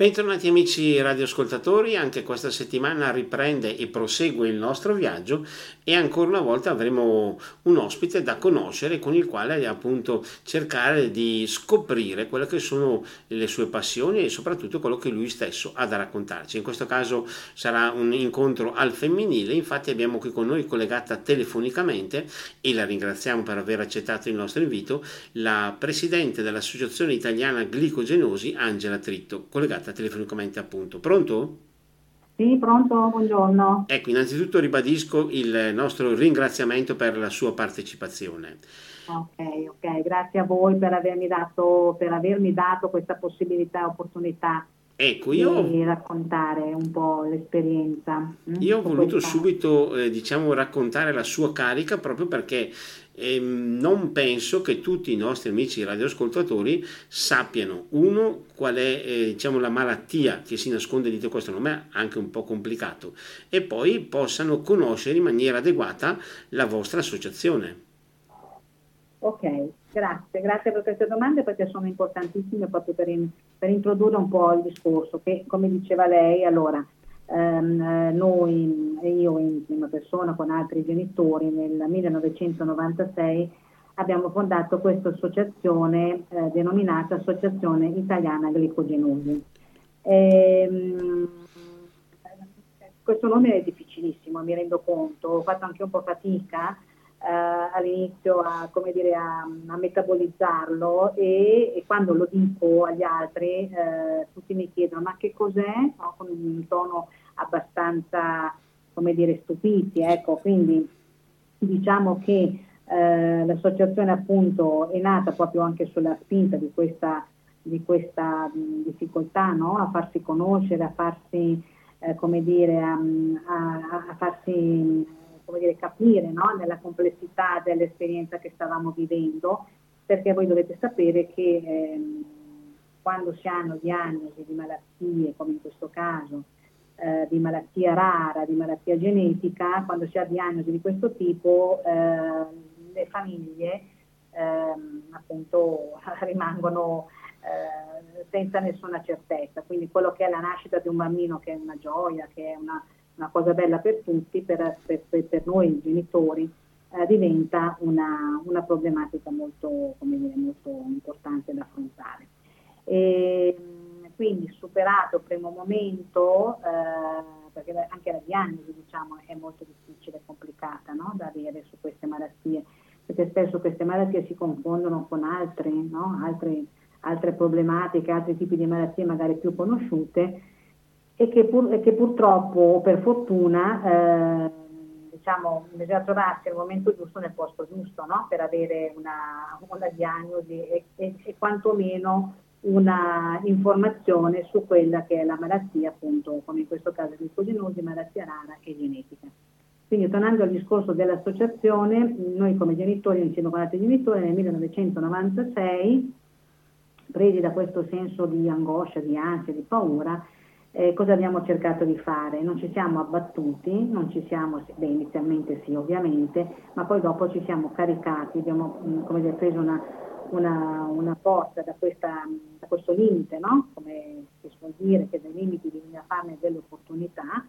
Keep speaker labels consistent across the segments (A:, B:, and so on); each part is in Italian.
A: Bentornati amici radioascoltatori, anche questa settimana riprende e prosegue il nostro viaggio e ancora una volta avremo un ospite da conoscere con il quale appunto cercare di scoprire quelle che sono le sue passioni e soprattutto quello che lui stesso ha da raccontarci. In questo caso sarà un incontro al femminile, infatti abbiamo qui con noi collegata telefonicamente e la ringraziamo per aver accettato il nostro invito, la presidente dell'Associazione Italiana Glicogenosi Angela Tritto, collegata chiamata telefonicamente appunto. Pronto?
B: Sì, pronto, buongiorno.
A: Ecco, innanzitutto ribadisco il nostro ringraziamento per la sua partecipazione.
B: Ok, ok, grazie a voi per avermi dato, per avermi dato questa possibilità e opportunità
A: Ecco, io,
B: di raccontare un po' l'esperienza.
A: Mm, io ho voluto questa. subito eh, diciamo, raccontare la sua carica proprio perché eh, non penso che tutti i nostri amici radioascoltatori sappiano, uno, qual è eh, diciamo, la malattia che si nasconde dietro questo nome, anche un po' complicato, e poi possano conoscere in maniera adeguata la vostra associazione.
B: Ok, grazie, grazie per queste domande perché sono importantissime proprio per, in, per introdurre un po' il discorso che come diceva lei, allora ehm, noi e io in prima persona con altri genitori nel 1996 abbiamo fondato questa associazione eh, denominata Associazione Italiana Glicogenosi. Ehm, questo nome è difficilissimo, mi rendo conto, ho fatto anche un po' fatica eh, all'inizio a, dire, a, a metabolizzarlo e, e, quando lo dico agli altri eh, tutti mi chiedono ma che cos'è? No? Con un tono abbastanza come dire stupiti, ecco, quindi diciamo che eh, l'associazione appunto è nata proprio anche sulla spinta di questa, di questa mh, difficoltà no? a farsi conoscere, a farsi, eh, come dire, a, a, a farsi dire, capire no? nella complessità dell'esperienza che stavamo vivendo, perché voi dovete sapere che ehm, quando si hanno diagnosi di malattie, come in questo caso, eh, di malattia rara, di malattia genetica, quando si ha diagnosi di questo tipo, eh, le famiglie ehm, appunto rimangono eh, senza nessuna certezza. Quindi quello che è la nascita di un bambino, che è una gioia, che è una una cosa bella per tutti, per, per, per noi genitori, eh, diventa una, una, problematica molto, dire, molto importante da affrontare. E, quindi superato il primo momento, eh, perché anche la diagnosi diciamo, è molto difficile e complicata no? da avere su queste malattie, perché spesso queste malattie si confondono con altre, no? altre, altre problematiche, altri tipi di malattie magari più conosciute e che, pur, e che purtroppo per fortuna eh, diciamo, bisogna trovarsi al momento giusto nel posto giusto no? per avere una, una diagnosi e, e, e, quantomeno una informazione su quella che è la malattia, appunto, come in questo caso l'ipogenosi, malattia rara e genetica. Quindi tornando al discorso dell'associazione, noi come genitori, insieme con altri genitori, nel 1996, presi da questo senso di angoscia, di ansia, di paura, eh, cosa abbiamo cercato di fare? Non ci siamo abbattuti, non ci siamo, beh inizialmente sì ovviamente, ma poi dopo ci siamo caricati, abbiamo mm, dire, preso una, una, una forza da, questa, da, questo limite, no? come si suol dire, che dai limiti bisogna farne delle opportunità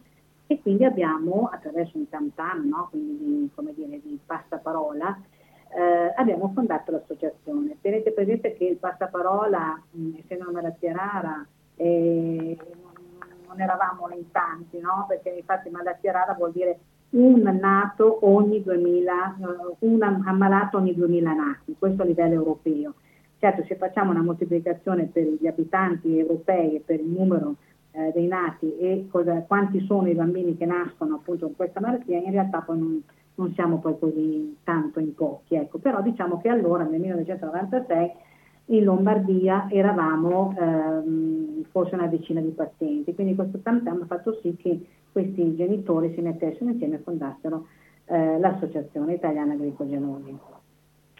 B: e quindi abbiamo attraverso un tam tam, no? quindi di, come dire, di passaparola, eh, abbiamo fondato l'associazione. Tenete presente che il passaparola, mh, mm, essendo una malattia rara, eh, non eravamo in tanti, no? perché infatti malattia rara vuol dire un nato ogni 2000, eh, un ammalato ogni 2000 nati, questo a livello europeo. Certo, se facciamo una moltiplicazione per gli abitanti europei e per il numero eh, dei nati e cosa, quanti sono i bambini che nascono appunto con questa malattia, in realtà poi non, non siamo poi così tanto in pochi. Ecco. Però diciamo che allora, nel 1996, in Lombardia eravamo ehm, forse una decina di pazienti, quindi questo tam ha fatto sì che questi genitori si mettessero insieme e fondassero eh, l'Associazione Italiana Glicogenosi.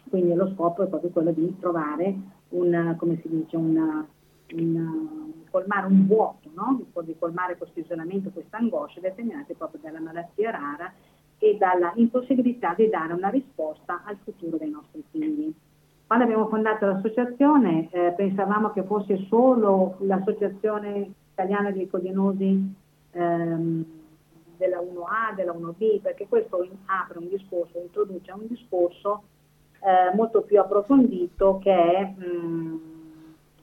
B: Quindi lo scopo è proprio quello di trovare un, come si dice, una, una, colmare un vuoto, no? di colmare questo isolamento, questa angoscia determinate proprio dalla malattia rara e dalla impossibilità di dare una risposta al futuro dei nostri figli. Quando abbiamo fondato l'associazione eh, pensavamo che fosse solo l'associazione italiana glicogenosi ehm, della 1A, della 1B, perché questo apre un discorso, introduce un discorso eh, molto più approfondito che è, mh, mm,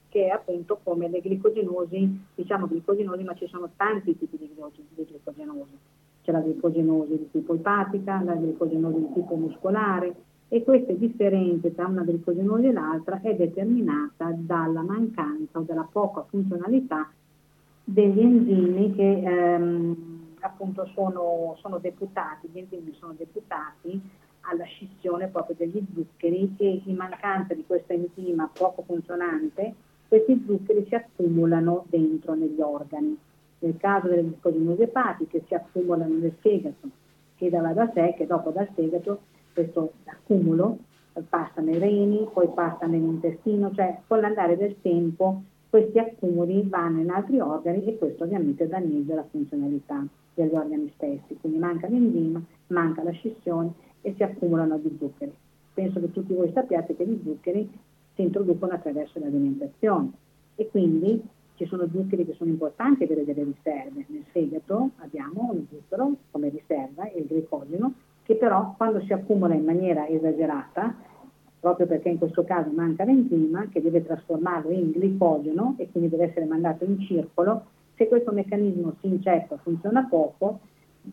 B: che è, appunto come le glicogenosi, diciamo glicogenosi, ma ci sono tanti tipi di, di glicogenosi. C'è la glicogenosi di tipo epatica, la glicogenosi di tipo muscolare e questa differenza tra una glicogenosi e l'altra è determinata dalla mancanza o dalla poca funzionalità degli enzimi che ehm, appunto sono, sono deputati, gli enzimi sono deputati alla scissione proprio degli zuccheri e in mancanza di questo enzima poco funzionante questi zuccheri si accumulano dentro negli organi. Nel caso delle glicogenosi epatiche si accumulano nel fegato e dava da sé che dopo dal fegato questo accumulo passa nei reni, poi passa nell'intestino, cioè con l'andare del tempo questi accumuli vanno in altri organi e questo ovviamente danneggia la funzionalità degli organi stessi, quindi manca l'enzima, manca la scissione e si accumulano di zuccheri. Penso che tutti voi sappiate che gli zuccheri si introducono attraverso l'alimentazione e quindi ci sono zuccheri che sono importanti per delle riserve. Nel fegato abbiamo lo zucchero come riserva, il glicogeno, che però quando si accumula in maniera esagerata, proprio perché in questo caso manca l'enzima che deve trasformarlo in glicogeno e quindi deve essere mandato in circolo, se questo meccanismo si inceppa, funziona poco,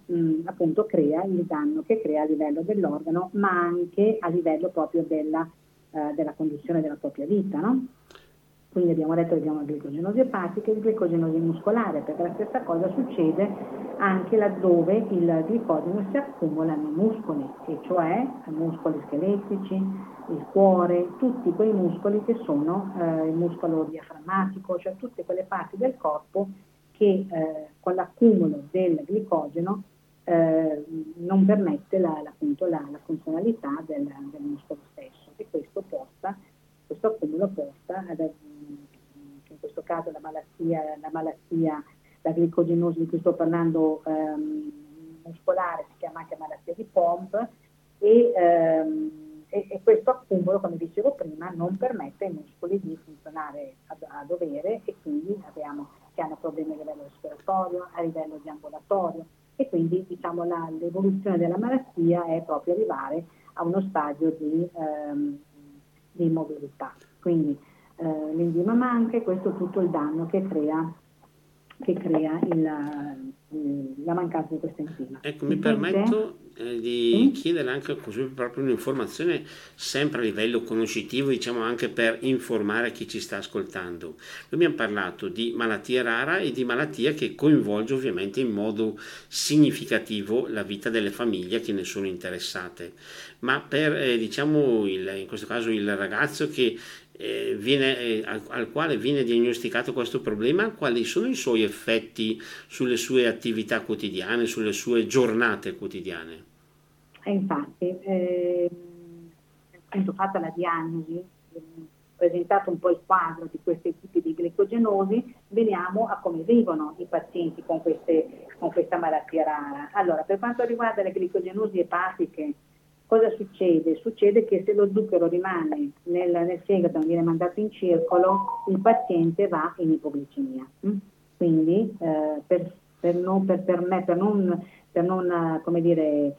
B: mh, appunto crea il danno che crea a livello dell'organo, ma anche a livello proprio della, uh, della conduzione della propria vita. No? Quindi abbiamo detto che abbiamo la glicogenosi epatica e la glicogenosi muscolare, perché la stessa cosa succede anche laddove il glicogeno si accumula nei muscoli, e cioè muscoli scheletrici, il cuore, tutti quei muscoli che sono eh, il muscolo diaframmatico, cioè tutte quelle parti del corpo che eh, con l'accumulo del glicogeno eh, non permette la, appunto, la, la funzionalità del, del, muscolo stesso. E questo porta, questo accumulo porta ad, questo caso la malattia, la malattia, la glicogenosi di cui sto parlando ehm, muscolare, si chiama anche malattia di POMP e, ehm, e, e, questo accumulo, come dicevo prima, non permette ai muscoli di funzionare a, a dovere e quindi abbiamo che hanno problemi a livello respiratorio, a livello di ambulatorio e quindi diciamo, la, l'evoluzione della malattia è proprio arrivare a uno stadio di, ehm, di immobilità. Quindi eh, l'enzima manca e questo è tutto il danno che crea, che crea il, la mancanza di questo enzima.
A: Ecco, mi permetto eh, di chiedere anche così proprio un'informazione sempre a livello conoscitivo, diciamo anche per informare chi ci sta ascoltando. Noi abbiamo parlato di malattia rara e di malattia che coinvolge ovviamente in modo significativo la vita delle famiglie che ne sono interessate, ma per eh, diciamo il, in questo caso il ragazzo che eh, viene, eh, al, al, quale viene diagnosticato questo problema, quali sono i suoi effetti sulle sue attività quotidiane, sulle sue giornate quotidiane?
B: E infatti, eh, appunto fatta la diagnosi, presentato un po' il quadro di questi tipi di glicogenosi, veniamo a come vivono i pazienti con, queste, con questa malattia rara. Allora, per quanto riguarda le glicogenosi epatiche, cosa succede? Succede che se lo zucchero rimane nel, nel fegato, non viene mandato in circolo, il paziente va in ipoglicemia. Mm? Quindi eh, per, per, non, per, per, me, per non, non come dire, eh,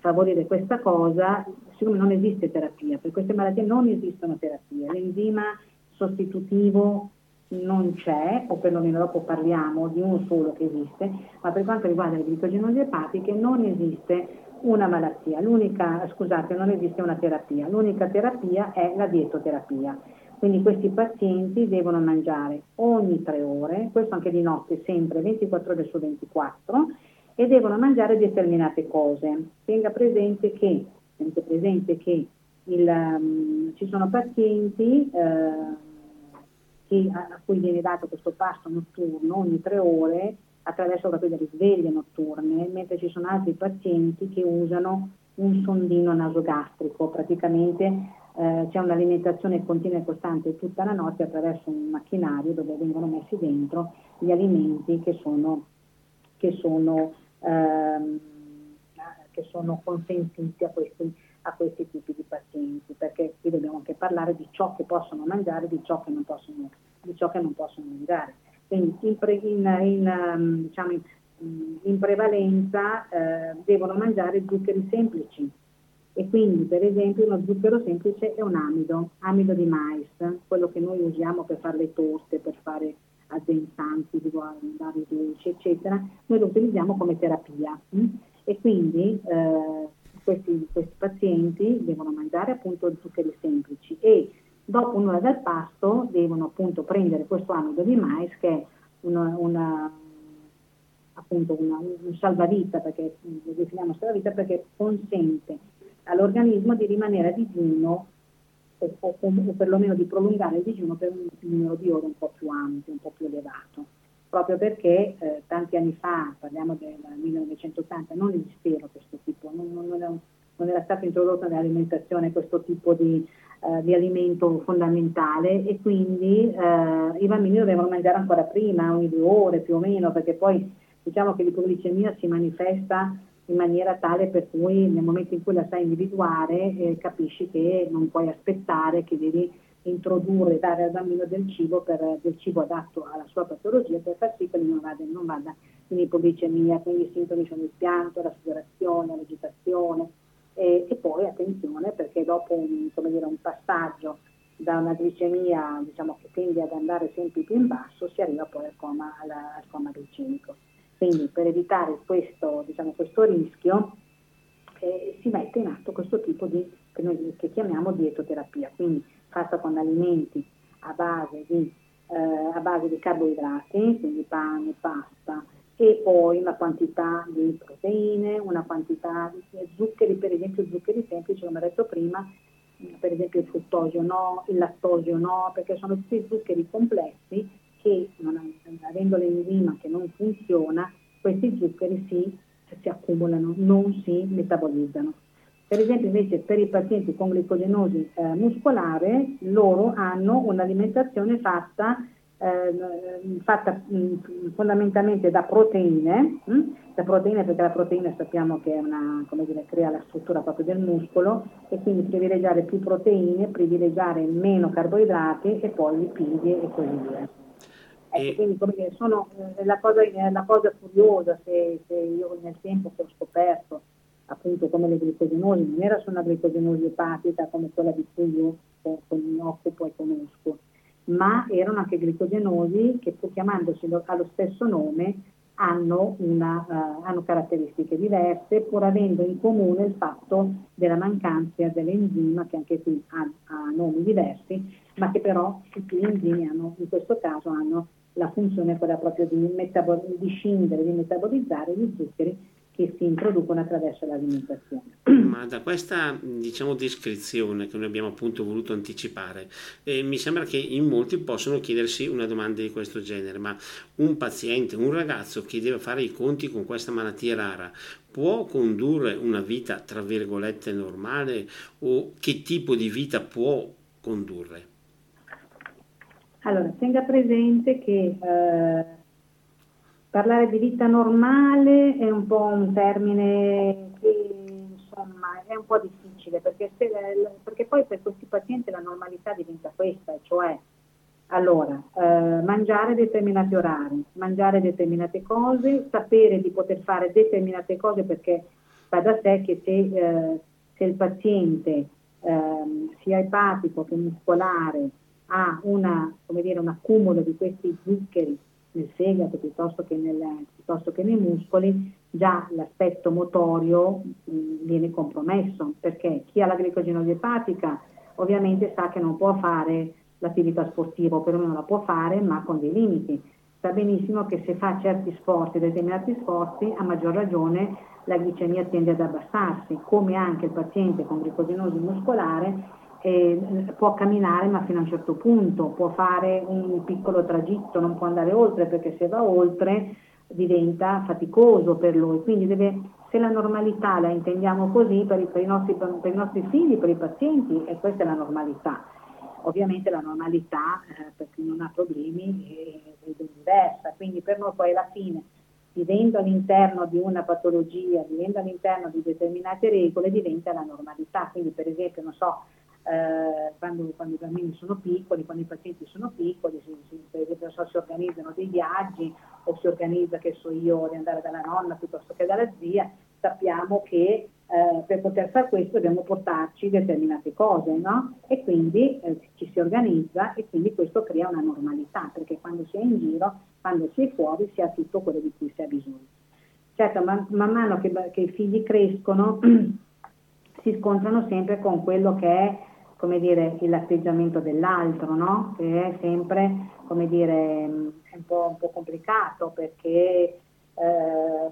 B: favorire questa cosa, siccome non esiste terapia, per queste malattie non esistono terapie, l'enzima sostitutivo non c'è, o perlomeno dopo parliamo di uno solo che esiste, ma per quanto riguarda le glicogenosi epatiche non esiste una malattia, l'unica, scusate, non esiste una terapia, l'unica terapia è la dietoterapia. Quindi questi pazienti devono mangiare ogni tre ore, questo anche di notte, sempre 24 ore su 24, e devono mangiare determinate cose. Tenga presente che, presente che il, um, ci sono pazienti uh, che, a cui viene dato questo pasto notturno ogni tre ore attraverso proprio delle sveglie notturne, mentre ci sono altri pazienti che usano un sondino nasogastrico, praticamente eh, c'è un'alimentazione continua e costante tutta la notte attraverso un macchinario dove vengono messi dentro gli alimenti che sono, che sono, ehm, che sono consentiti a questi, a questi tipi di pazienti, perché qui dobbiamo anche parlare di ciò che possono mangiare e di ciò che non possono, di ciò che non possono mangiare in, in, ehm, diciamo in prevalenza eh, devono mangiare zuccheri semplici e quindi per esempio uno zucchero semplice è un amido, amido di mais, quello che noi usiamo per fare le toste, per fare addensanti, vari dolci, eccetera, noi lo utilizziamo come terapia mh? e quindi eh, questi, questi, pazienti devono mangiare appunto zuccheri semplici e dopo un'ora dal pasto devono appunto prendere questo amido di mais che è una, una appunto una, un salvavita, perché lo definiamo salvavita perché consente all'organismo di rimanere a digiuno o, o, o perlomeno di prolungare il digiuno per un numero di ore un po' più ampio, un po' più elevato. Proprio perché eh, tanti anni fa, parliamo del 1980, non esisteva questo tipo, non, non, era, non era, stato introdotto nell'alimentazione questo tipo di, eh, di alimento fondamentale e quindi eh, i bambini dovevano mangiare ancora prima, ogni due ore più o meno, perché poi diciamo che l'ipoglicemia si manifesta in maniera tale per cui nel momento in cui la sai individuare eh, capisci che non puoi aspettare, che devi introdurre, dare al bambino del cibo, per, del cibo adatto alla sua patologia per far sì che non vada, non vada in ipoglicemia, quindi i sintomi sono il pianto, la sudorazione, l'agitazione e, e, poi attenzione perché dopo un, dire, un passaggio da una glicemia diciamo, che tende ad andare sempre più in basso si arriva poi al coma, alla, al coma glicemico. Quindi per evitare questo, diciamo, questo rischio eh, si mette in atto questo tipo di, che noi che chiamiamo dietoterapia, quindi fatta con alimenti a base di, eh, a base di carboidrati, quindi pane, pasta, e poi una quantità di proteine, una quantità di zuccheri, per esempio zuccheri semplici, come ho detto prima, per esempio il fruttosio no, il lattosio no, perché sono tutti zuccheri complessi che non, avendo l'enzima che non funziona, questi zuccheri si, si accumulano, non si metabolizzano. Per esempio invece per i pazienti con glicogenosi eh, muscolare, loro hanno un'alimentazione fatta, eh, fatta mh, mm, fondamentalmente da proteine, mh? Mm, da proteine perché la proteina sappiamo che una, dire, crea la struttura proprio del muscolo e quindi privilegiare più proteine, privilegiare meno carboidrati e poi lipidi e così via. Ecco, quindi come dire, sono, eh, la, cosa, eh, la, cosa, curiosa se, se, io nel tempo che ho scoperto appunto come le glicogenosi non era solo una glicogenosi epatica come quella di cui io mi occupo e conosco, ma erano anche glicogenosi che pur chiamandosi allo stesso nome hanno, una, uh, hanno, caratteristiche diverse pur avendo in comune il fatto della mancanza dell'enzima che anche qui ha, ha nomi diversi ma che però tutti gli enzimi hanno, in questo caso hanno la funzione quella proprio di, metabol- di scindere, di metabolizzare gli zuccheri che si introducono attraverso l'alimentazione.
A: Ma da questa diciamo, descrizione che noi abbiamo appunto voluto anticipare, eh, mi sembra che in molti possono chiedersi una domanda di questo genere, ma un paziente, un ragazzo che deve fare i conti con questa malattia rara, può condurre una vita tra virgolette normale o che tipo di vita può condurre?
B: Allora, tenga presente che eh, parlare di vita normale è un po' un termine che insomma è un po' difficile perché, se, perché poi per questi pazienti la normalità diventa questa, cioè allora, eh, mangiare determinati orari, mangiare determinate cose, sapere di poter fare determinate cose perché va da sé che se, eh, se il paziente eh, sia epatico che muscolare ha una, dire, un accumulo di questi zuccheri nel fegato piuttosto che, nel, piuttosto che nei muscoli, già l'aspetto motorio mh, viene compromesso, perché chi ha la glicogenosi epatica ovviamente sa che non può fare l'attività sportiva, o perlomeno la può fare, ma con dei limiti. Sa benissimo che se fa certi sforzi, determinati sforzi, a maggior ragione la glicemia tende ad abbassarsi, come anche il paziente con glicogenosi muscolare eh, può camminare ma fino a un certo punto, può fare un piccolo tragitto, non può andare oltre perché se va oltre diventa faticoso per lui, quindi deve, se la normalità la intendiamo così per i, per i, nostri, per i nostri, figli, per i pazienti, e questa è la normalità. Ovviamente la normalità eh, per chi non ha problemi è, è diversa, quindi per noi poi alla fine vivendo all'interno di una patologia, vivendo all'interno di determinate regole, diventa la normalità. Quindi per esempio, non so, eh, quando, quando, i bambini sono piccoli, quando i pazienti sono piccoli, si, si, per esempio so, si organizzano dei viaggi o si organizza, che so io, di andare dalla nonna piuttosto che dalla zia, sappiamo che eh, per poter fare questo dobbiamo portarci determinate cose, no? E quindi eh, ci si organizza e quindi questo crea una normalità, perché quando si è in giro, quando si è fuori, si ha tutto quello di cui si ha bisogno. Certo, man, man mano che, che i figli crescono, si scontrano sempre con quello che è come dire, l'atteggiamento dell'altro, no? che è sempre come dire, un, po', un po complicato perché, eh,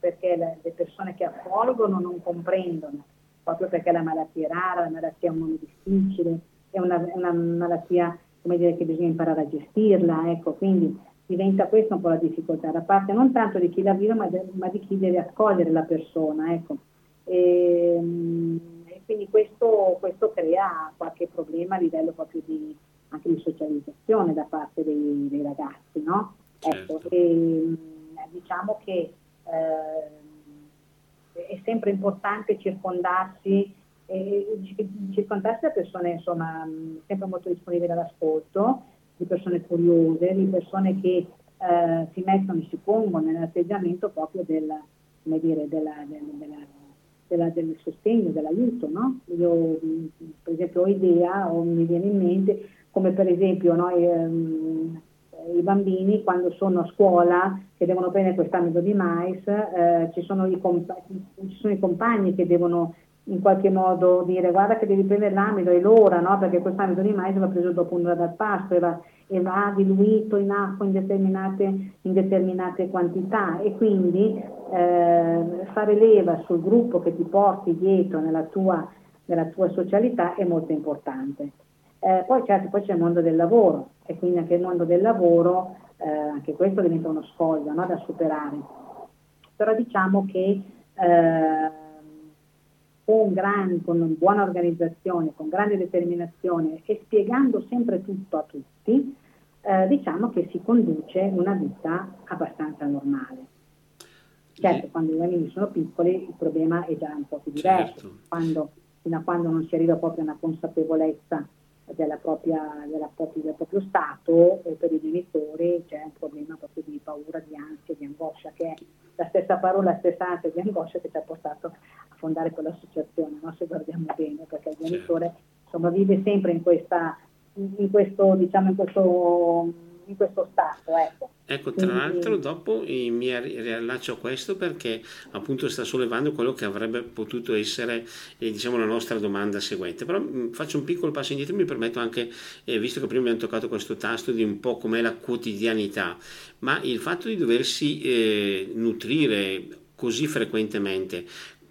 B: perché le, persone che accolgono non comprendono, proprio perché la malattia è rara, la malattia è un difficile, è una, una malattia come dire, che bisogna imparare a gestirla, ecco, quindi diventa questa un po' la difficoltà da parte non tanto di chi la vive ma, de, ma di chi deve accogliere la persona. Ecco. E, ehm, quindi questo, questo, crea qualche problema a livello proprio di, anche di socializzazione da parte dei, dei ragazzi. No? Certo. Ecco, e, diciamo che eh, è sempre importante circondarsi e circondarsi da persone insomma sempre molto disponibili all'ascolto, di persone curiose, di persone che eh, si mettono e si pongono nell'atteggiamento proprio del, dire, della, della, della, del sostegno, dell'aiuto. No? Io per esempio ho idea o mi viene in mente come per esempio noi, ehm, i bambini quando sono a scuola che devono prendere quest'ambito di mais, eh, ci, sono compa- ci, sono i compagni che devono in qualche modo dire guarda che devi prendere l'amido e l'ora, no? perché quest'amido di mais va preso dopo un'ora dal pasto e va, e va diluito in acqua in determinate, in determinate quantità e quindi eh, fare leva sul gruppo che ti porti dietro nella tua, nella tua socialità è molto importante. Eh, poi certo, poi c'è il mondo del lavoro e quindi anche il mondo del lavoro, eh, anche questo diventa uno scoglio no? da superare. Però diciamo che eh, con, gran, con buona organizzazione, con grande determinazione e spiegando sempre tutto a tutti, eh, diciamo che si conduce una vita abbastanza normale. Certo, sì. quando i bambini sono piccoli il problema è già un po' più diverso, certo. quando, fino a quando non si arriva proprio a una consapevolezza della propria, della propria, del proprio stato e per i genitori c'è un problema proprio di paura, di ansia, di angoscia, che è la stessa parola, la stessa ansia di angoscia che ci ha portato a fondare quell'associazione, no? se guardiamo bene, perché il genitore insomma, vive sempre in, questa, in, questo, diciamo, in questo in questo stato. Ecco,
A: ecco tra Quindi... l'altro dopo eh, mi riallaccio a questo perché appunto sta sollevando quello che avrebbe potuto essere eh, diciamo la nostra domanda seguente, però mh, mm, faccio un piccolo passo indietro mi permetto anche, eh, visto che prima abbiamo toccato questo tasto di un po' com'è la quotidianità, ma il fatto di doversi eh, nutrire così frequentemente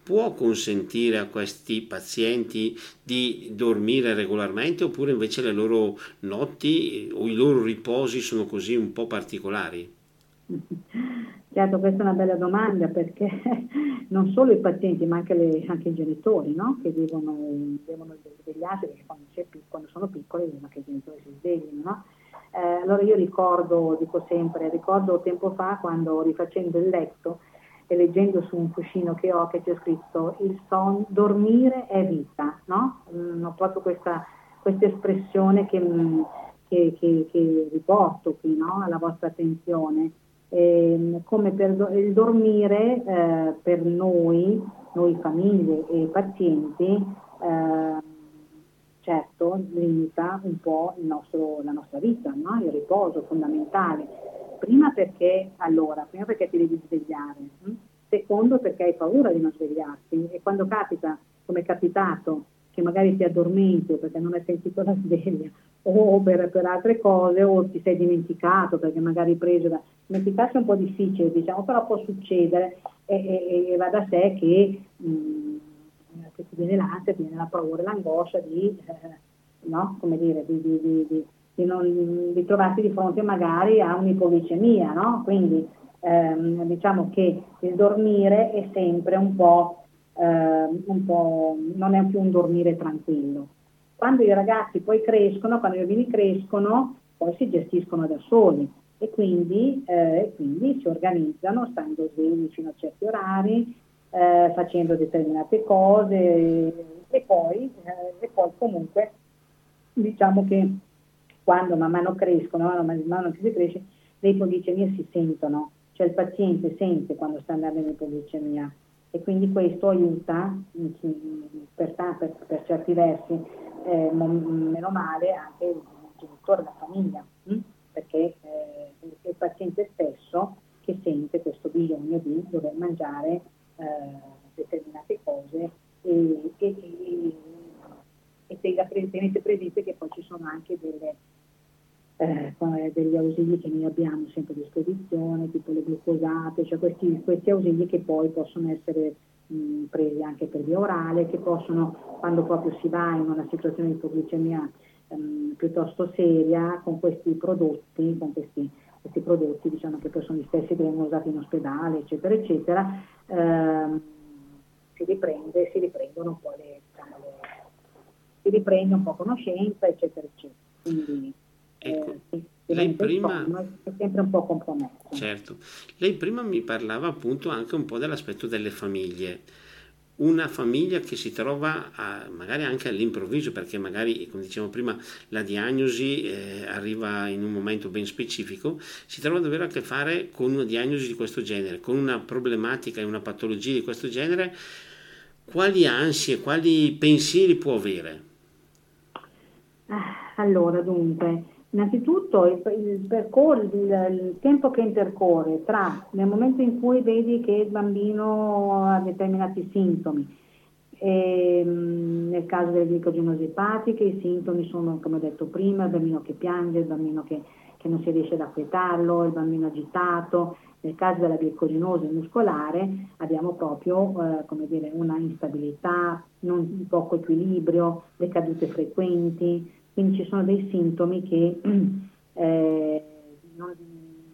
A: può consentire a questi pazienti di dormire regolarmente oppure invece le loro notti o i loro riposi sono così un po' particolari?
B: Certo, questa è una bella domanda perché non solo i pazienti ma anche, le, anche i genitori no? che devono, devono svegliarsi perché quando, quando, sono piccoli devono che i genitori si sveglino. No? Eh, allora io ricordo, dico sempre, ricordo tempo fa quando rifacendo il letto e leggendo su un cuscino che ho che c'è scritto il son, dormire è vita, no? Mm, ho proprio questa, questa espressione che, mm, che, che, che, riporto qui no? alla vostra attenzione. E, mm, come per il dormire eh, per noi, noi famiglie e pazienti, eh, certo limita un po' nostro, la nostra vita, no? il riposo fondamentale prima perché, allora, prima perché ti devi svegliare, hm? secondo perché hai paura di non svegliarti e quando capita, come è capitato, che magari ti addormenti perché non hai sentito la sveglia o per, per, altre cose o ti sei dimenticato perché magari preso da... Dimenticarsi è un po' difficile, diciamo, però può succedere e, e, e va da sé che, mh, mm, che ti viene l'ansia, ti viene la paura, l'angoscia di, eh, no? Come dire, di, di, di di, non, di trovarsi di fronte magari a un'ipoglicemia, no? Quindi ehm, diciamo che il dormire è sempre un po', ehm, un po', non è più un dormire tranquillo. Quando i ragazzi poi crescono, quando i bambini crescono, poi si gestiscono da soli e quindi, eh, quindi si organizzano stando svegli fino a certi orari, eh, facendo determinate cose, e, poi, eh, e poi comunque diciamo che quando man mano crescono, man mano che si cresce, le ipoglicemie si sentono, cioè il paziente sente quando sta andando in ipoglicemia e quindi questo aiuta per, per, per certi versi, eh, meno male, anche il genitore, la famiglia, hm? perché eh, è il paziente stesso che sente questo bisogno di dover mangiare eh, determinate cose e, e, e, e presente, presente che poi ci sono anche delle, eh, degli ausili che noi abbiamo sempre a disposizione, tipo le glucosate, cioè questi, questi ausili che poi possono essere mh, presi anche per via orale, che possono, quando proprio si va in una situazione di ipoglicemia ehm, piuttosto seria, con questi prodotti, con questi, questi prodotti diciamo che poi sono gli stessi che vengono usati in ospedale, eccetera, eccetera, ehm, si riprende, si riprendono un po' le, diciamo, le, si riprende un po' conoscenza, eccetera, eccetera. Quindi,
A: Ecco, eh, lei prima...
B: è sempre un po' compromesso.
A: Certo, lei prima mi parlava appunto anche un po' dell'aspetto delle famiglie. Una famiglia che si trova a, magari anche all'improvviso, perché magari, come dicevamo prima, la diagnosi eh, arriva in un momento ben specifico, si trova ad avere a che fare con una diagnosi di questo genere, con una problematica e una patologia di questo genere, quali ansie, quali pensieri può avere?
B: Ah, allora, dunque, Innanzitutto il, il, percor- il, il, tempo che intercorre tra nel momento in cui vedi che il bambino ha determinati sintomi, e, ehm, nel caso delle glicogenosi epatiche i sintomi sono, come ho detto prima, il bambino che piange, il bambino che, che non si riesce ad acquietarlo, il bambino agitato. Nel caso della glicogenosi muscolare abbiamo proprio eh, dire, una instabilità, non, poco equilibrio, le cadute frequenti, quindi ci sono dei sintomi che eh, non,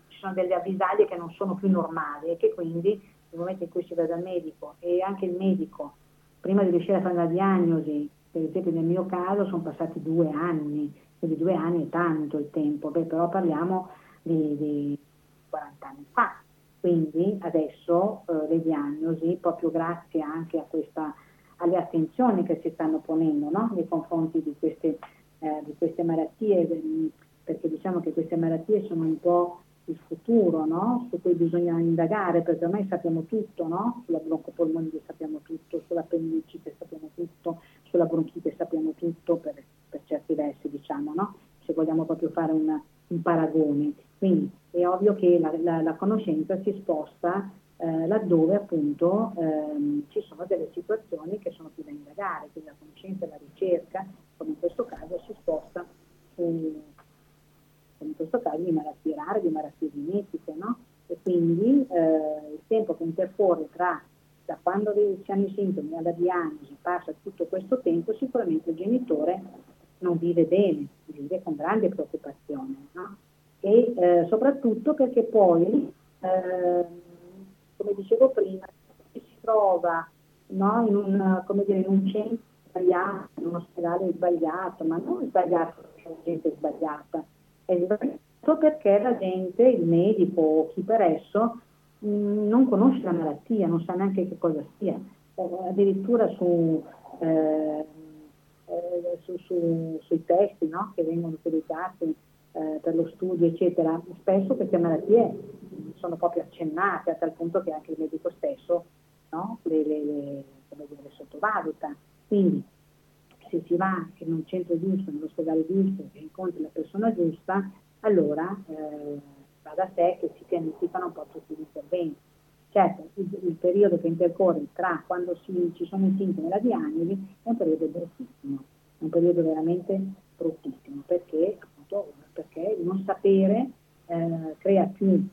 B: ci sono delle avvisaglie che non sono più normali e che quindi nel momento in cui si va dal medico e anche il medico prima di riuscire a fare la diagnosi, per esempio nel mio caso sono passati due anni, quindi due anni è tanto il tempo, Beh, però parliamo di, di 40 anni fa, quindi adesso eh, le diagnosi, proprio grazie anche questa, alle attenzioni che si stanno ponendo no? nei confronti di queste eh, di queste malattie, perché diciamo che queste malattie sono un po' il futuro, no? su cui bisogna indagare, perché ormai sappiamo tutto, no? sulla broncopolmonite sappiamo tutto, sulla appendicite sappiamo tutto, sulla bronchite sappiamo tutto, per, per certi versi diciamo, no? se vogliamo proprio fare una, un paragone. Quindi è ovvio che la, la, la conoscenza si sposta eh, laddove appunto ehm, ci sono delle situazioni che sono più da indagare, quindi la conoscenza e la ricerca, come in questo caso, si sposta su, come in questo caso, di malattie rare, di malattie genetiche, no? E quindi eh, il tempo che intercorre tra da quando si hanno i sintomi alla diagnosi, passa tutto questo tempo, sicuramente il genitore non vive bene, vive con grande preoccupazione, no? E eh, soprattutto perché poi eh, come dicevo prima, si trova no, in, un, dire, in, un, centro sbagliato, in un ospedale sbagliato, ma non sbagliato gente sbagliata, è perché la gente, il medico o chi per esso, mm, non conosce la malattia, non sa neanche che cosa sia. Addirittura su, eh, eh, su, su, sui testi no, che vengono utilizzati eh, per lo studio, eccetera, spesso queste malattie sono proprio accennate a tal punto che anche il medico stesso no, le, le, le, le, sottovaluta. Quindi se si va in un centro giusto, nell'ospedale giusto, e incontri la persona giusta, allora eh, va da sé che si pianificano un po' tutti gli interventi. Certo, il, il periodo che intercorre tra quando si, ci sono i sintomi e la diagnosi è un periodo bruttissimo, è un periodo veramente bruttissimo, perché appunto perché non sapere eh, crea più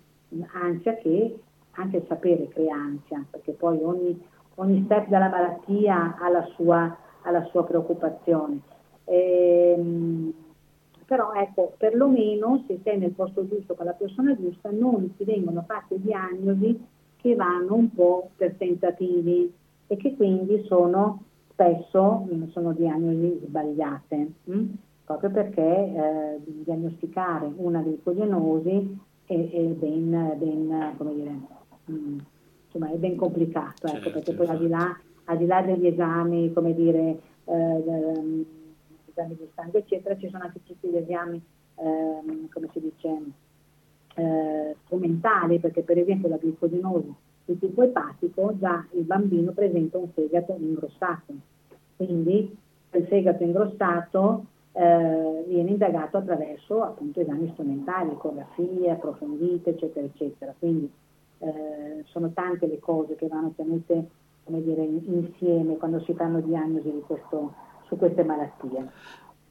B: ansia che anche il sapere crea ansia, perché poi ogni, ogni step della malattia ha la sua, ha la sua preoccupazione. Ehm, però ecco, perlomeno se sei nel posto giusto con la persona giusta, non ti vengono fatte diagnosi che vanno un po' per tentativi e che quindi sono spesso sono diagnosi sbagliate. Hm? proprio perché eh, diagnosticare una glicogennosi è, è, ben, ben, come dire, mh, mm, insomma, è ben complicato, ecco, certo, perché poi al di, là, al di, là, degli esami come dire, eh, esami di sangue, eccetera, ci sono anche tutti gli esami, eh, come si dice, eh, strumentali, perché per esempio la glicogenosi di tipo epatico già il bambino presenta un fegato ingrossato, quindi il fegato ingrossato eh, viene indagato attraverso appunto esami strumentali, ecografie approfondite, eccetera, eccetera. Quindi eh, sono tante le cose che vanno tenute come dire, insieme quando si fanno diagnosi questo, su queste malattie.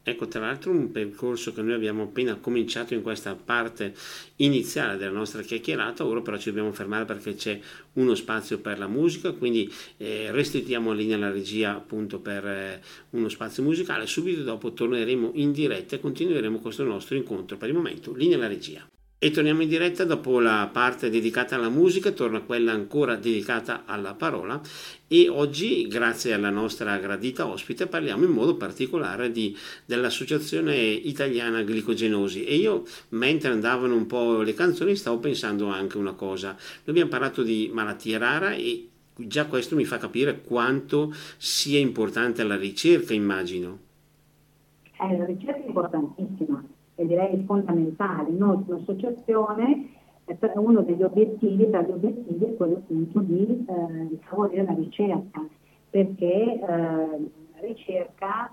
A: Ecco, tra l'altro un percorso che noi abbiamo appena cominciato in questa parte iniziale della nostra chiacchierata, ora però ci dobbiamo fermare perché c'è uno spazio per la musica, quindi eh, restituiamo linea alla regia appunto per eh, uno spazio musicale, subito dopo torneremo in diretta e continueremo questo nostro incontro. Per il momento, linea alla regia. E torniamo in diretta dopo la parte dedicata alla musica, torna quella ancora dedicata alla parola e oggi, grazie alla nostra gradita ospite, parliamo in modo particolare di, dell'Associazione Italiana Glicogenosi e io, mentre andavano un po' le canzoni, stavo pensando anche una cosa. Noi abbiamo parlato di malattia rara e già questo mi fa capire quanto sia importante la ricerca, immagino.
B: Eh, la ricerca è importantissima e direi fondamentali. Noi come associazione uno degli obiettivi, tra gli obiettivi è quello appunto di eh, favorire la ricerca, perché eh, la ricerca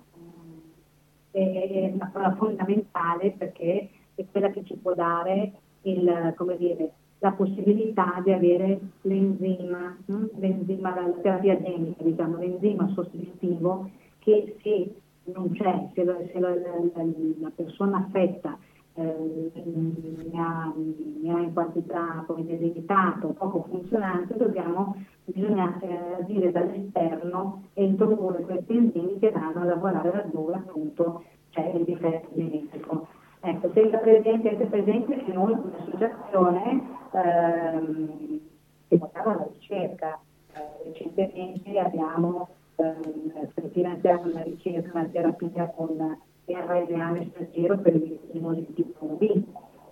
B: eh, è una cosa fondamentale perché è quella che ci può dare il, dire, la possibilità di avere l'enzima, hm? l'enzima, la terapia genica, diciamo, l'enzima sostitutivo che se non c'è, se, la, se la, la, la, persona affetta eh, ne, ha, ne, ha, in quantità come dire, limitato, poco funzionante, dobbiamo, bisogna eh, agire dall'esterno e introdurre questi enzimi che vanno a lavorare laddove appunto c'è il difetto genetico. Ecco, tenga presente, presente che noi come associazione ehm, stiamo la ricerca, eh, recentemente abbiamo eh, finanziamo una ricerca, una terapia con RNA messaggero per il di tipo B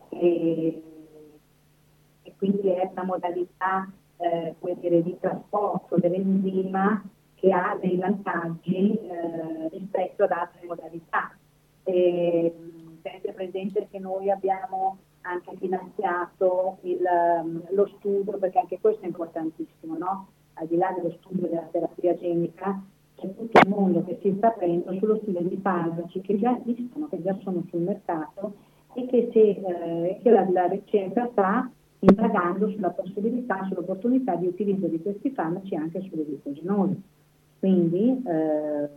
B: e, e, quindi è una modalità eh, dire, di trasporto dell'enzima che ha dei vantaggi eh, rispetto ad altre modalità. E, tenete presente che noi abbiamo anche finanziato il, lo studio, perché anche questo è importantissimo, no? Al di là dello studio della terapia genica, c'è tutto il mondo che si sta aprendo sullo studio di farmaci che già esistono, che già sono sul mercato e che, se, eh, che la, la, ricerca sta indagando sulla possibilità, sull'opportunità di utilizzo di questi farmaci anche sulle glicogenosi. Quindi, eh,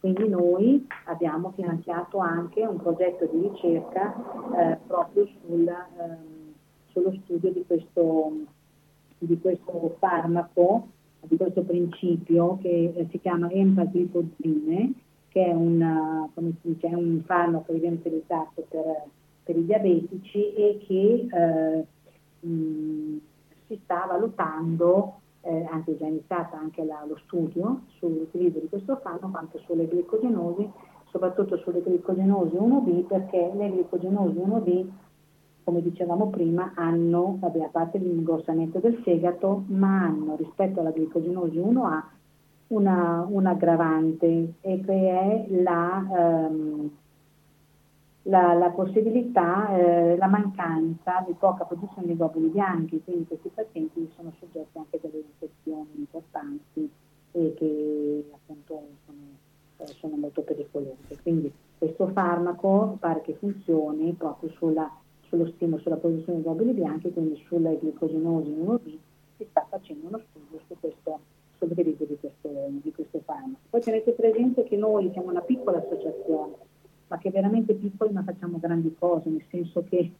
B: quindi noi abbiamo finanziato anche un progetto di ricerca eh, proprio sul, ehm, sullo studio di questo di questo farmaco, di questo principio che eh, si chiama empaglifosine, che è, una, dice, è, un farmaco che viene utilizzato per, per i diabetici e che eh, mh, si sta valutando, eh, anche già iniziata anche la, lo studio sull'utilizzo di questo farmaco anche sulle glicogenosi, soprattutto sulle glicogenosi 1B perché le glicogenosi 1B come dicevamo prima, hanno, vabbè, a parte l'ingorsamento del fegato, ma hanno rispetto alla glicogenosi 1A una, un aggravante e che è la, ehm, la, la possibilità, eh, la mancanza di poca produzione di globuli bianchi, quindi questi pazienti sono soggetti anche a delle infezioni importanti e che appunto sono, eh, sono molto pericolose. Quindi questo farmaco pare che funzioni proprio sulla sullo stimolo sulla produzione di globuli bianchi, quindi sulla glicosinosi 1B, si sta facendo uno studio su questo, sull'utilizzo di questo, di questo farmaco. Poi tenete presente che noi siamo una piccola associazione, ma che veramente piccoli ma facciamo grandi cose, nel senso che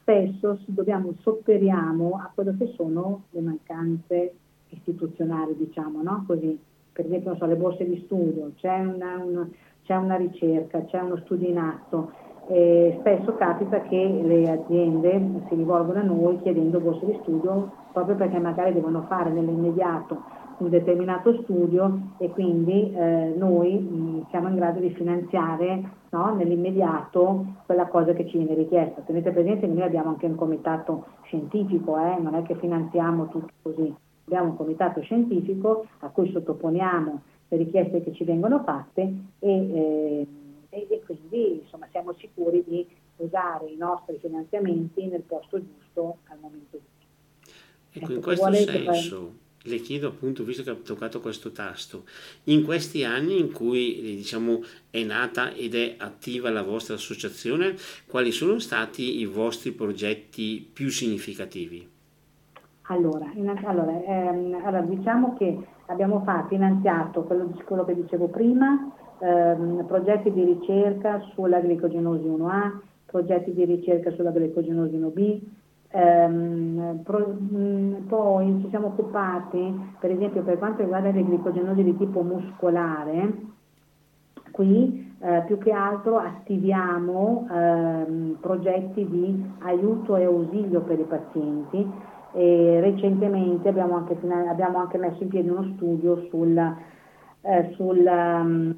B: spesso dobbiamo, sopperiamo a quello che sono le mancanze istituzionali, diciamo, no? Così, per esempio, so, le borse di studio, c'è una, una, c'è una ricerca, c'è uno studio in atto, e spesso capita che le aziende si rivolgono a noi chiedendo borse di studio proprio perché magari devono fare nell'immediato un determinato studio e quindi eh, noi mh, siamo in grado di finanziare no, nell'immediato quella cosa che ci viene richiesta. Tenete presente che noi abbiamo anche un comitato scientifico, eh, non è che finanziamo tutto così, abbiamo un comitato scientifico a cui sottoponiamo le richieste che ci vengono fatte e, eh, e, e quindi insomma, siamo sicuri di usare i nostri finanziamenti nel posto giusto al momento giusto.
A: Ecco, ecco in questo senso le chiedo appunto, visto che ha toccato questo tasto, in questi anni in cui diciamo, è nata ed è attiva la vostra associazione, quali sono stati i vostri progetti più significativi?
B: Allora, in, allora, ehm, allora diciamo che abbiamo fatto, finanziato quello, quello che dicevo prima, ehm, progetti di ricerca sulla glicogenosi 1A, progetti di ricerca sulla glicogenosi 1B, ehm, pro, mh, poi ci siamo occupati, per esempio per quanto riguarda le glicogenosi di tipo muscolare, qui eh, più che altro attiviamo ehm, progetti di aiuto e ausilio per i pazienti e recentemente abbiamo anche, abbiamo anche messo in piedi uno studio sul, eh, sul um,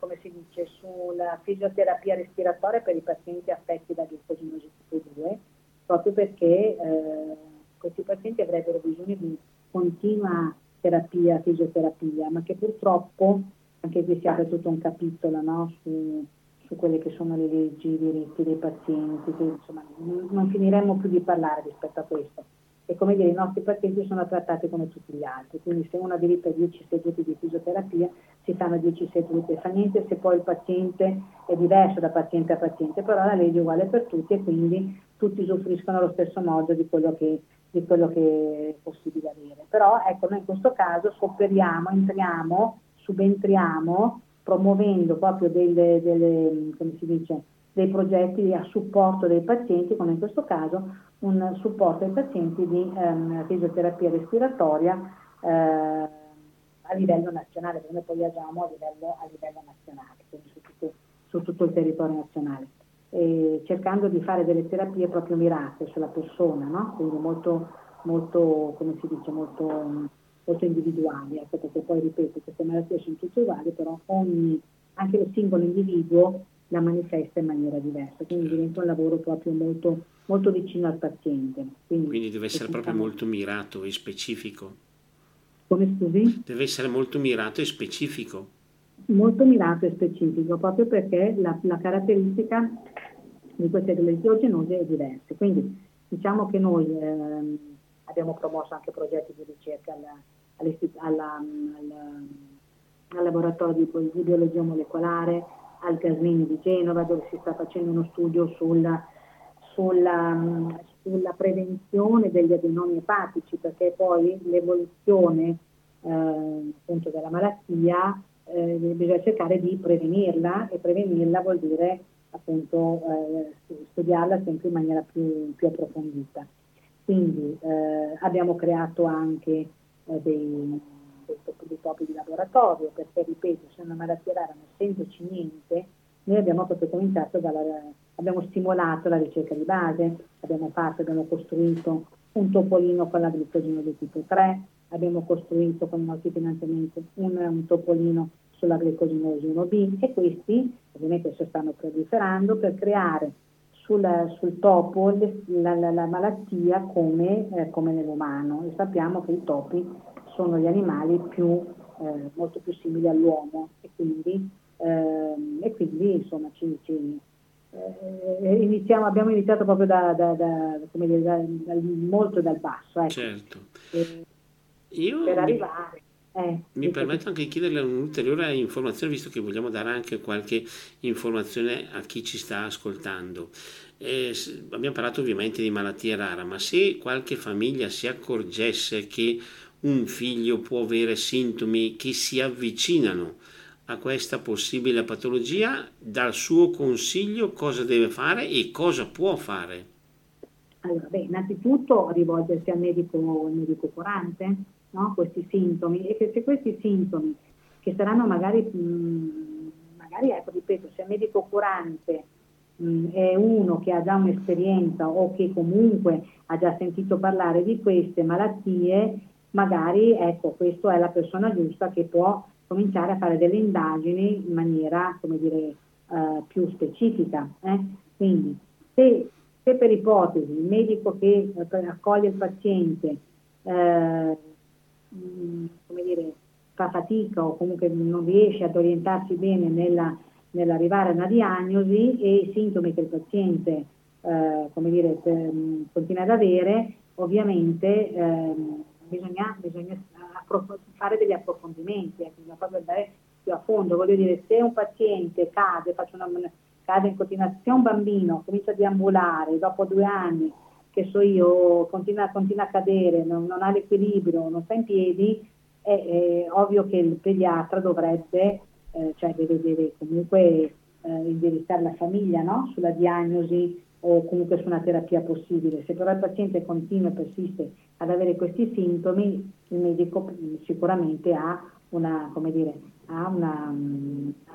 B: come si dice, sulla fisioterapia respiratoria per i pazienti affetti da glicogenosi tipo 2, proprio perché eh, questi pazienti avrebbero bisogno di continua terapia, fisioterapia, ma che purtroppo anche qui si apre tutto un capitolo no, su, su, quelle che sono le leggi, i diritti dei pazienti, che insomma non finiremmo più di parlare rispetto a questo. E come dire i nostri pazienti sono trattati come tutti gli altri, quindi se uno ha diritto a 10 seduti di fisioterapia si fanno 10 sedute, fa niente se poi il paziente è diverso da paziente a paziente, però la legge è uguale per tutti e quindi tutti usufruiscono allo stesso modo di quello che, di quello che è possibile avere. Però ecco, noi in questo caso cooperiamo, entriamo, subentriamo promuovendo proprio delle, delle dice, dei progetti a supporto dei pazienti, come in questo caso un supporto ai pazienti di ehm, fisioterapia respiratoria eh, a livello nazionale, perché noi poi viaggiamo a livello, a livello nazionale, quindi su tutto, su tutto, il territorio nazionale, e cercando di fare delle terapie proprio mirate sulla persona, no? quindi molto, molto, come si dice, molto, molto individuali, ecco, perché poi ripeto, queste malattie sono tutte uguali, però ogni, anche il singolo individuo la manifesta in maniera diversa, quindi diventa un lavoro proprio molto, molto vicino al paziente.
A: Quindi, quindi deve essere proprio molto mirato e specifico.
B: Come scusi?
A: Deve essere molto mirato e specifico.
B: Molto mirato e specifico, proprio perché la, la caratteristica di queste gliciogenose è diversa. Quindi diciamo che noi eh, abbiamo promosso anche progetti di ricerca alla, alla, al laboratorio di, di biologia molecolare, al Gasmini di Genova dove si sta facendo uno studio sulla, sulla, sulla prevenzione degli adenomi epatici perché poi l'evoluzione eh, appunto della malattia eh, bisogna cercare di prevenirla e prevenirla vuol dire appunto eh, studiarla sempre in maniera più, più approfondita. Quindi eh, abbiamo creato anche eh, dei dei topi di laboratorio, perché ripeto, se una malattia rara non essendoci niente, noi abbiamo proprio cominciato dalla, abbiamo stimolato la ricerca di base, abbiamo fatto, abbiamo costruito un topolino con la glicogeno di tipo 3, abbiamo costruito con i nostri finanziamenti un, un topolino sulla glicogenosi 1B e questi ovviamente adesso stanno proliferando per creare sul, sul topo la, la, la, malattia come, eh, come nell'umano. E sappiamo che i topi sono gli animali più, eh, molto più simili all'uomo e quindi, ehm, e quindi insomma ci, ci, eh, iniziamo, abbiamo iniziato proprio da, da, da, dire, da molto dal basso. Ecco.
A: Certo. Io per arrivare. Eh, mi sì, permetto anche di chiederle un'ulteriore informazione, visto che vogliamo dare anche qualche informazione a chi ci sta ascoltando. Eh, abbiamo parlato ovviamente di malattia rara, ma se qualche famiglia si accorgesse che un figlio può avere sintomi che si avvicinano a questa possibile patologia, dal suo consiglio cosa deve fare e cosa può fare?
B: Allora, beh, innanzitutto rivolgersi al medico, al medico curante, no? questi sintomi, e che se questi sintomi, che saranno magari, mh, magari ecco, ripeto, se il medico curante mh, è uno che ha già un'esperienza o che comunque ha già sentito parlare di queste malattie, magari ecco, questa è la persona giusta che può cominciare a fare delle indagini in maniera, come dire, eh, più specifica. Eh? Quindi, se, se, per ipotesi il medico che eh, accoglie il paziente, eh, mh, come dire, fa fatica o comunque non riesce ad orientarsi bene nella, nell'arrivare a una diagnosi e i sintomi che il paziente eh, come dire, ehm, continua ad avere, ovviamente ehm, bisogna, bisogna fare degli approfondimenti, ecco, bisogna proprio andare più a fondo. Voglio dire, se un paziente cade, una, cade in continuazione, se un bambino comincia a deambulare dopo due anni, che so io, continua, continua a cadere, non, non, ha l'equilibrio, non sta in piedi, è, è ovvio che il pediatra dovrebbe, eh, cioè deve, deve comunque eh, indirizzare la famiglia no? sulla diagnosi o comunque su una terapia possibile. Se però il paziente continua e persiste ad avere questi sintomi, il medico sicuramente ha una, dire, ha una,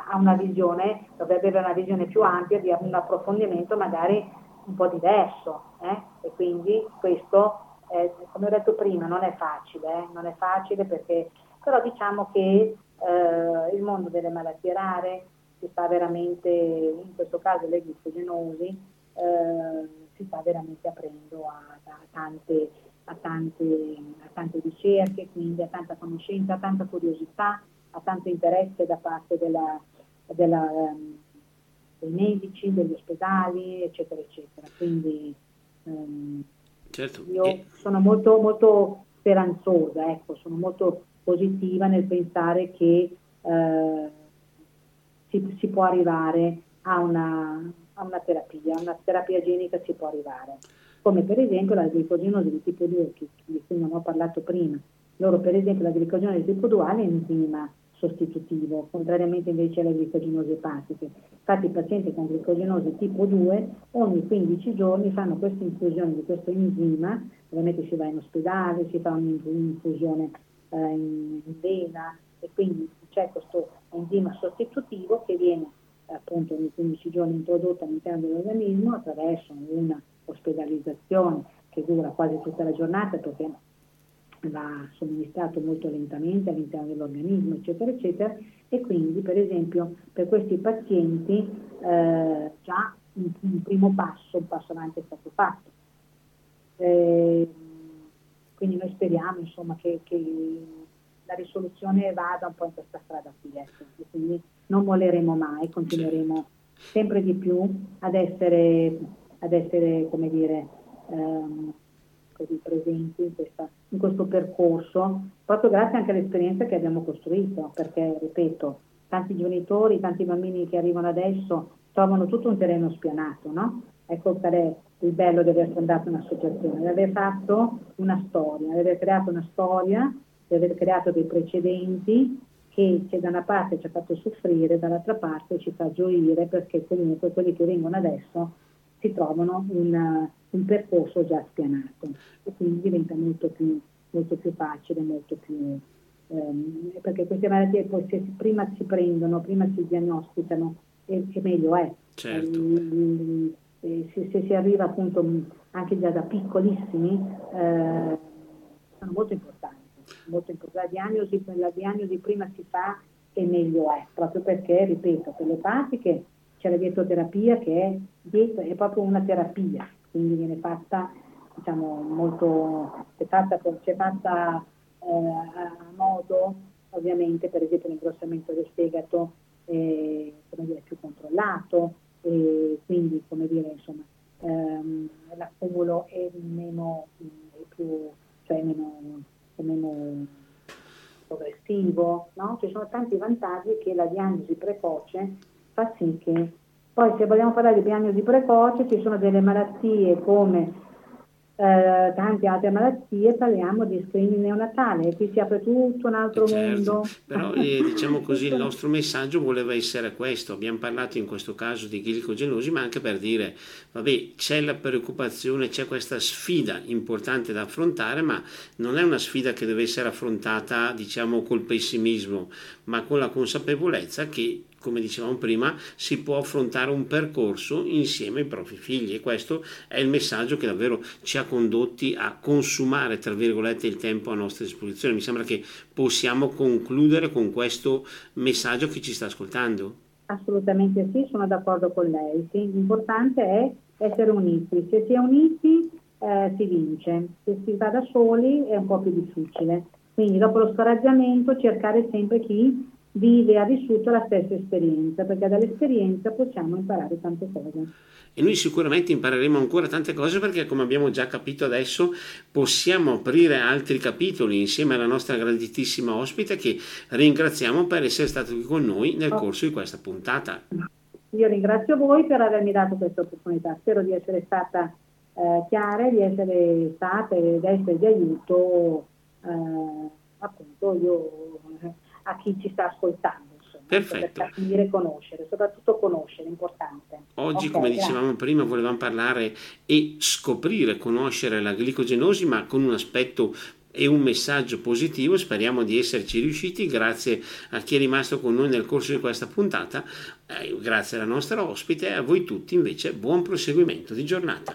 B: ha una visione, dovrebbe avere una visione più ampia di un approfondimento magari un po' diverso. Eh? E quindi questo, eh, come ho detto prima, non è facile, eh? non è facile perché però diciamo che eh, il mondo delle malattie rare si sta veramente, in questo caso le glicogenosi, eh, si sta veramente aprendo a, a, tante, a, tante, a, tante, ricerche, quindi a tanta conoscenza, a tanta curiosità, a tanto interesse da parte della, della, um, dei medici, degli ospedali, eccetera, eccetera. Quindi um, certo. io e... sono molto, molto speranzosa, ecco, sono molto positiva nel pensare che uh, si, si può arrivare a una a una terapia, a una terapia genica si può arrivare, come per esempio la glicogenosi di tipo 2 di cui non ho parlato prima. Loro per esempio la glicogenosi di tipo 2 è l'enzima sostitutivo, contrariamente invece alle glicogenosi epatiche. Infatti i pazienti con glicogenosi tipo 2 ogni 15 giorni fanno questa infusione di questo enzima, ovviamente si va in ospedale, si fa un'infusione eh, in vena e quindi c'è questo enzima sostitutivo che viene appunto nei 15 giorni introdotta all'interno dell'organismo attraverso una ospedalizzazione che dura quasi tutta la giornata perché va somministrato molto lentamente all'interno dell'organismo, eccetera, eccetera, e quindi per esempio per questi pazienti eh, già un, un, primo passo, un passo avanti è stato fatto. Eh, quindi noi speriamo insomma, che, che, la risoluzione vada un po' in questa strada qui, ecco. quindi non molleremo mai, continueremo sempre di più ad essere, ad essere come dire, ehm, così presenti in, questa, in, questo percorso, proprio grazie anche all'esperienza che abbiamo costruito, perché, ripeto, tanti genitori, tanti bambini che arrivano adesso trovano tutto un terreno spianato, no? Ecco qual è il bello di aver fondato un'associazione, di aver fatto una storia, di aver creato una storia, di aver creato dei precedenti che, che da una parte ci ha fatto soffrire, dall'altra parte ci fa gioire perché comunque quelli che vengono adesso si trovano in un percorso già spianato e quindi diventa molto più, molto più facile, molto più, ehm, perché queste malattie poi se prima si prendono, prima si diagnosticano e, e meglio è.
A: Certo.
B: E, se, se, si arriva appunto anche già da piccolissimi eh, sono molto importanti molto importante. La diagnosi, la diagnosi prima si fa e meglio è, proprio perché, ripeto, per le epatiche c'è la dietoterapia che è, dietro, è proprio una terapia, quindi viene fatta, diciamo, molto, è fatta, è fatta eh, a modo, ovviamente, per esempio l'ingrossamento del fegato è come dire, più controllato, e quindi, come dire, insomma, ehm, l'accumulo è meno, è più, cioè meno meno progressivo, no? ci sono tanti vantaggi che la diagnosi precoce fa sì che poi se vogliamo parlare di diagnosi precoce ci sono delle malattie come eh, tante altre malattie, parliamo di screening neonatale e qui si apre tutto un altro certo, mondo.
A: Però eh, diciamo così il nostro messaggio voleva essere questo, abbiamo parlato in questo caso di glicogenosi ma anche per dire, vabbè c'è la preoccupazione, c'è questa sfida importante da affrontare ma non è una sfida che deve essere affrontata diciamo col pessimismo ma con la consapevolezza che come dicevamo prima, si può affrontare un percorso insieme ai propri figli e questo è il messaggio che davvero ci ha condotti a consumare, tra virgolette, il tempo a nostra disposizione. Mi sembra che possiamo concludere con questo messaggio che ci sta ascoltando.
B: Assolutamente sì, sono d'accordo con lei. Sì, l'importante è essere uniti. Se si è uniti eh, si vince, se si va da soli è un po' più difficile. Quindi dopo lo scoraggiamento cercare sempre chi vive e ha vissuto la stessa esperienza, perché dall'esperienza possiamo imparare tante cose.
A: E noi sicuramente impareremo ancora tante cose perché come abbiamo già capito adesso possiamo aprire altri capitoli insieme alla nostra graditissima ospite che ringraziamo per essere stato qui con noi nel oh. corso di questa puntata.
B: Io ringrazio voi per avermi dato questa opportunità, spero di essere stata eh, chiara, di essere stata ed essere di aiuto eh, appunto io a chi ci sta ascoltando.
A: Perfetto.
B: Per capire conoscere, soprattutto conoscere, è importante.
A: Oggi, okay, come dicevamo grazie. prima, volevamo parlare e scoprire, conoscere la glicogenosi, ma con un aspetto e un messaggio positivo. Speriamo di esserci riusciti. Grazie a chi è rimasto con noi nel corso di questa puntata, eh, grazie alla nostra ospite e a voi tutti invece buon proseguimento di giornata.